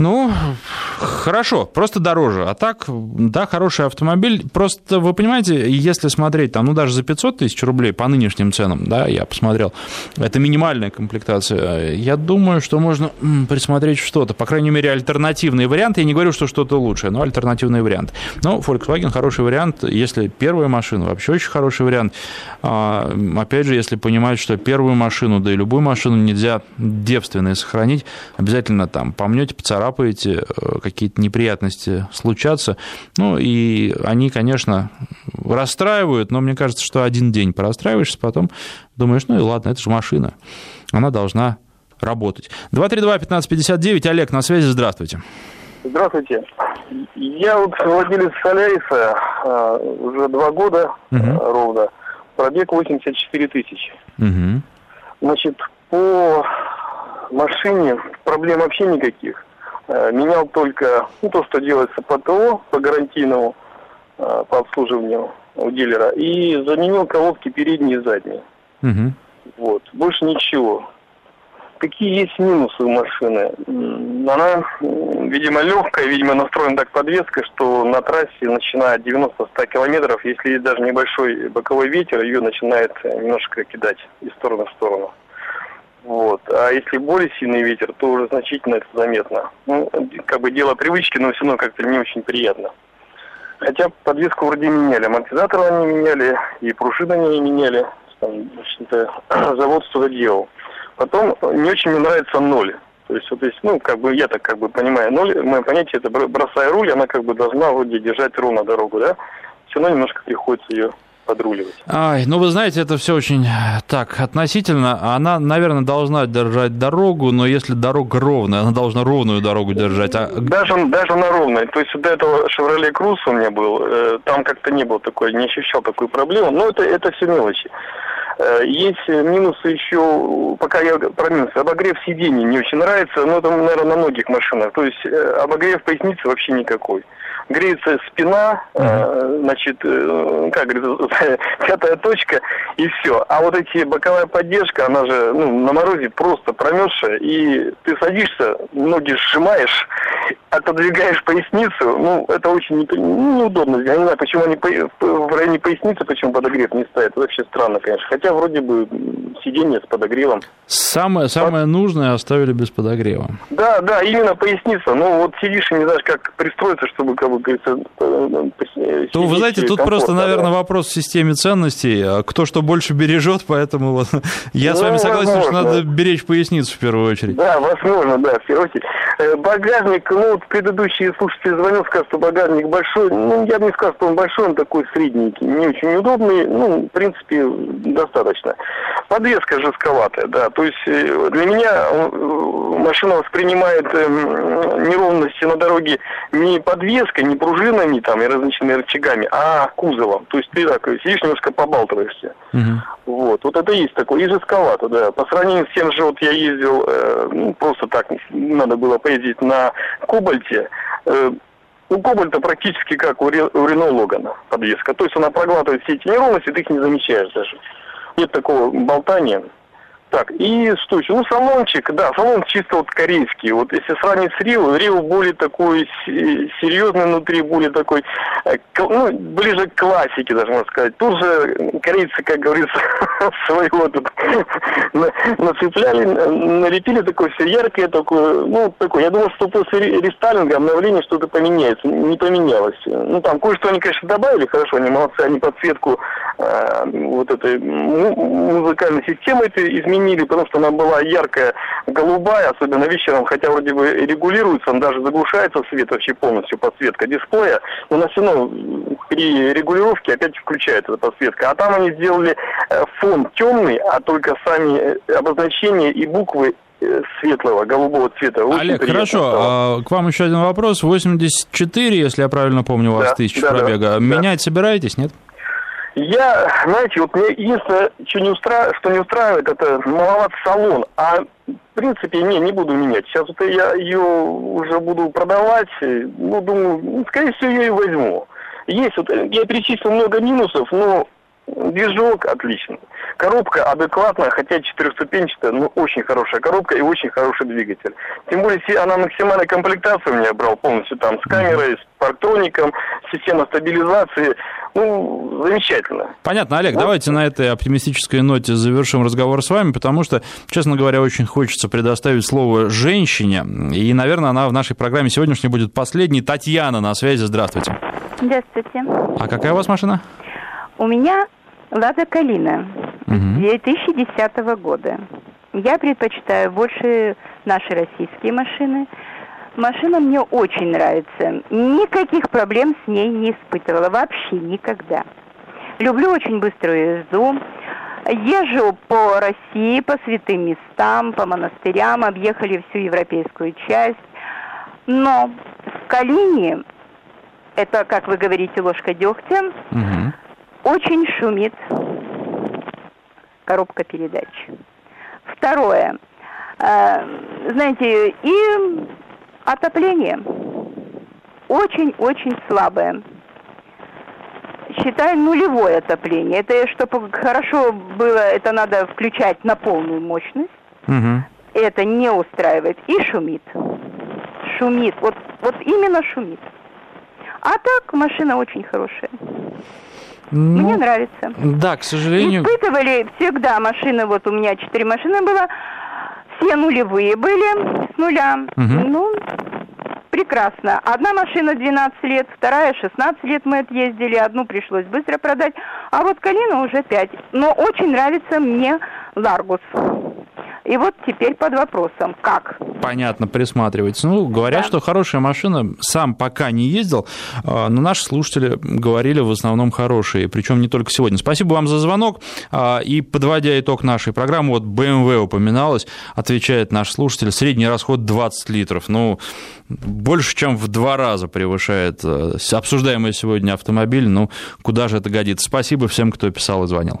Ну, хорошо, просто дороже. А так, да, хороший автомобиль. Просто, вы понимаете, если смотреть там, ну, даже за 500 тысяч рублей по нынешним ценам, да, я посмотрел, это минимальная комплектация. Я думаю, что можно присмотреть что-то. По крайней мере, альтернативный вариант. Я не говорю, что что-то лучшее, но альтернативный вариант. Но Volkswagen хороший вариант. Если первая машина, вообще очень хороший вариант. А, опять же, если понимать, что первую машину, да и любую машину нельзя девственной сохранить, обязательно там помнете, поцарапаете, царапаете, э, какие-то неприятности случатся. Ну, и они, конечно, расстраивают, но мне кажется, что один день порастраиваешься, потом думаешь, ну и ладно, это же машина, она должна работать. 232-1559, Олег, на связи, здравствуйте. Здравствуйте. Я вот владелец Соляриса э, уже два года угу. ровно. Пробег 84 тысячи. Угу. Значит, по машине проблем вообще никаких. Э, менял только ну, то, что делается по ТО, по гарантийному, э, по обслуживанию у дилера, и заменил колодки передние и задние. Угу. Вот, больше ничего. Какие есть минусы у машины? Она, видимо, легкая, видимо, настроена так подвеска, что на трассе, начиная от 90-100 километров, если есть даже небольшой боковой ветер, ее начинает немножко кидать из стороны в сторону. Вот. А если более сильный ветер, то уже значительно это заметно. Ну, как бы дело привычки, но все равно как-то не очень приятно. Хотя подвеску вроде меняли, амортизаторы они меняли, и пружины они меняли. Там, в завод что-то делал. Потом не очень мне нравится ноль. То есть, вот есть, ну, как бы я так как бы понимаю, ноль, мое понятие, это бросая руль, она как бы должна вроде держать ровно дорогу, да? Все равно немножко приходится ее подруливать. Ай, ну вы знаете, это все очень так относительно. Она, наверное, должна держать дорогу, но если дорога ровная, она должна ровную дорогу держать. А... Даже, даже на ровной. То есть до этого Chevrolet Cruze у меня был, э, там как-то не было такой, не ощущал такой проблемы. Но это, это все мелочи. Э, есть минусы еще, пока я про минусы, обогрев сидений не очень нравится, но это, наверное, на многих машинах. То есть э, обогрев поясницы вообще никакой греется спина, uh-huh. значит, э, как говорится, пятая точка, и все. А вот эти боковая поддержка, она же ну, на морозе просто промерзшая, и ты садишься, ноги сжимаешь, отодвигаешь поясницу, ну, это очень неудобно. Я не знаю, почему они в районе поясницы, почему подогрев не ставят. Это вообще странно, конечно. Хотя вроде бы сиденье с подогревом. Самое, самое нужное оставили без подогрева. Да, да, именно поясница. Ну, вот сидишь и не знаешь, как пристроиться, чтобы, как бы говорится... То, э, вы знаете, тут просто, наверное, да. вопрос в системе ценностей. А кто что больше бережет, поэтому вот я ну, с вами согласен, возможно. что надо беречь поясницу в первую очередь. Да, возможно, да, в первую очередь. Э, багажник, ну, вот предыдущий слушатель звонил, сказал, что багажник большой. Ну, я бы не сказал, что он большой, он такой средненький, не очень удобный. Ну, в принципе, достаточно. Подвеска жестковатая, да. То есть э, для меня машина воспринимает эм, неровности на дороге не подвеской, не пружинами там и различными рычагами, а кузовом. То есть ты так сидишь, немножко побалтываешься. Угу. Вот, вот это есть такое, и жестковато, да. По сравнению с тем же, вот я ездил, э, ну, просто так, надо было поездить на Кобальте, э, у Кобальта практически как у, Ре, у Рено Логана подвеска. То есть она проглатывает все эти неровности, ты их не замечаешь даже. Нет такого болтания. Так, и что еще? Ну, салончик, да, салон чисто вот корейский. Вот если сравнить с Рио, Рио более такой серьезный внутри, более такой, э, ну, ближе к классике, даже можно сказать. Тут же корейцы, как говорится, своего тут нацепляли, налепили такое все яркое, такое, ну, такое. Я думал, что после рестайлинга, обновления что-то поменяется. Не поменялось. Ну, там кое-что они, конечно, добавили, хорошо, они молодцы, они подсветку э, вот этой музыкальной системы это изменили изменили, потому что она была яркая, голубая, особенно вечером, хотя вроде бы регулируется, он даже заглушается свет вообще полностью, подсветка дисплея, но она все равно при регулировке опять включается эта подсветка. А там они сделали э, фон темный, а только сами э, обозначения и буквы э, светлого, голубого цвета. Очень Олег, хорошо, а, к вам еще один вопрос. 84, если я правильно помню, у вас да, тысяч да, пробега. Да, Менять да. собираетесь, нет? Я, знаете, вот мне единственное, что не, устра... что не устраивает, это маловат салон. А в принципе, не, не буду менять. Сейчас вот я ее уже буду продавать. Ну, думаю, ну, скорее всего, ее возьму. Есть вот, я перечислил много минусов, но Движок отличный. Коробка адекватная, хотя четырехступенчатая, но очень хорошая коробка и очень хороший двигатель. Тем более, она максимальная комплектация у меня брал полностью там с камерой, с парктроником, система стабилизации. Ну, замечательно. Понятно, Олег, вот. давайте на этой оптимистической ноте завершим разговор с вами, потому что, честно говоря, очень хочется предоставить слово женщине. И, наверное, она в нашей программе сегодняшней будет последней. Татьяна на связи. Здравствуйте. Здравствуйте. А какая у вас машина? У меня Лада Калина угу. 2010 года. Я предпочитаю больше наши российские машины. Машина мне очень нравится. Никаких проблем с ней не испытывала. Вообще никогда. Люблю очень быструю езду. Езжу по России, по святым местам, по монастырям. Объехали всю европейскую часть. Но в Калине, это, как вы говорите, ложка дегтя, угу. Очень шумит коробка передач. Второе. Э, знаете, и отопление очень-очень слабое. Считаю нулевое отопление. Это чтобы хорошо было, это надо включать на полную мощность. Угу. Это не устраивает. И шумит. Шумит. Вот, вот именно шумит. А так машина очень хорошая. Ну, Мне нравится. Да, к сожалению. Испытывали всегда машины, вот у меня четыре машины было, все нулевые были с нуля. Угу. Ну, прекрасно. Одна машина 12 лет, вторая 16 лет мы отъездили, одну пришлось быстро продать, а вот Калина уже 5. Но очень нравится мне Ларгус. И вот теперь под вопросом, как? Понятно, присматривается. Ну, говорят, да. что хорошая машина, сам пока не ездил, а, но наши слушатели говорили в основном хорошие, причем не только сегодня. Спасибо вам за звонок. А, и подводя итог нашей программы, вот BMW упоминалось, отвечает наш слушатель, средний расход 20 литров. Ну, больше, чем в два раза превышает э, обсуждаемый сегодня автомобиль. Ну, куда же это годится? Спасибо всем, кто писал и звонил.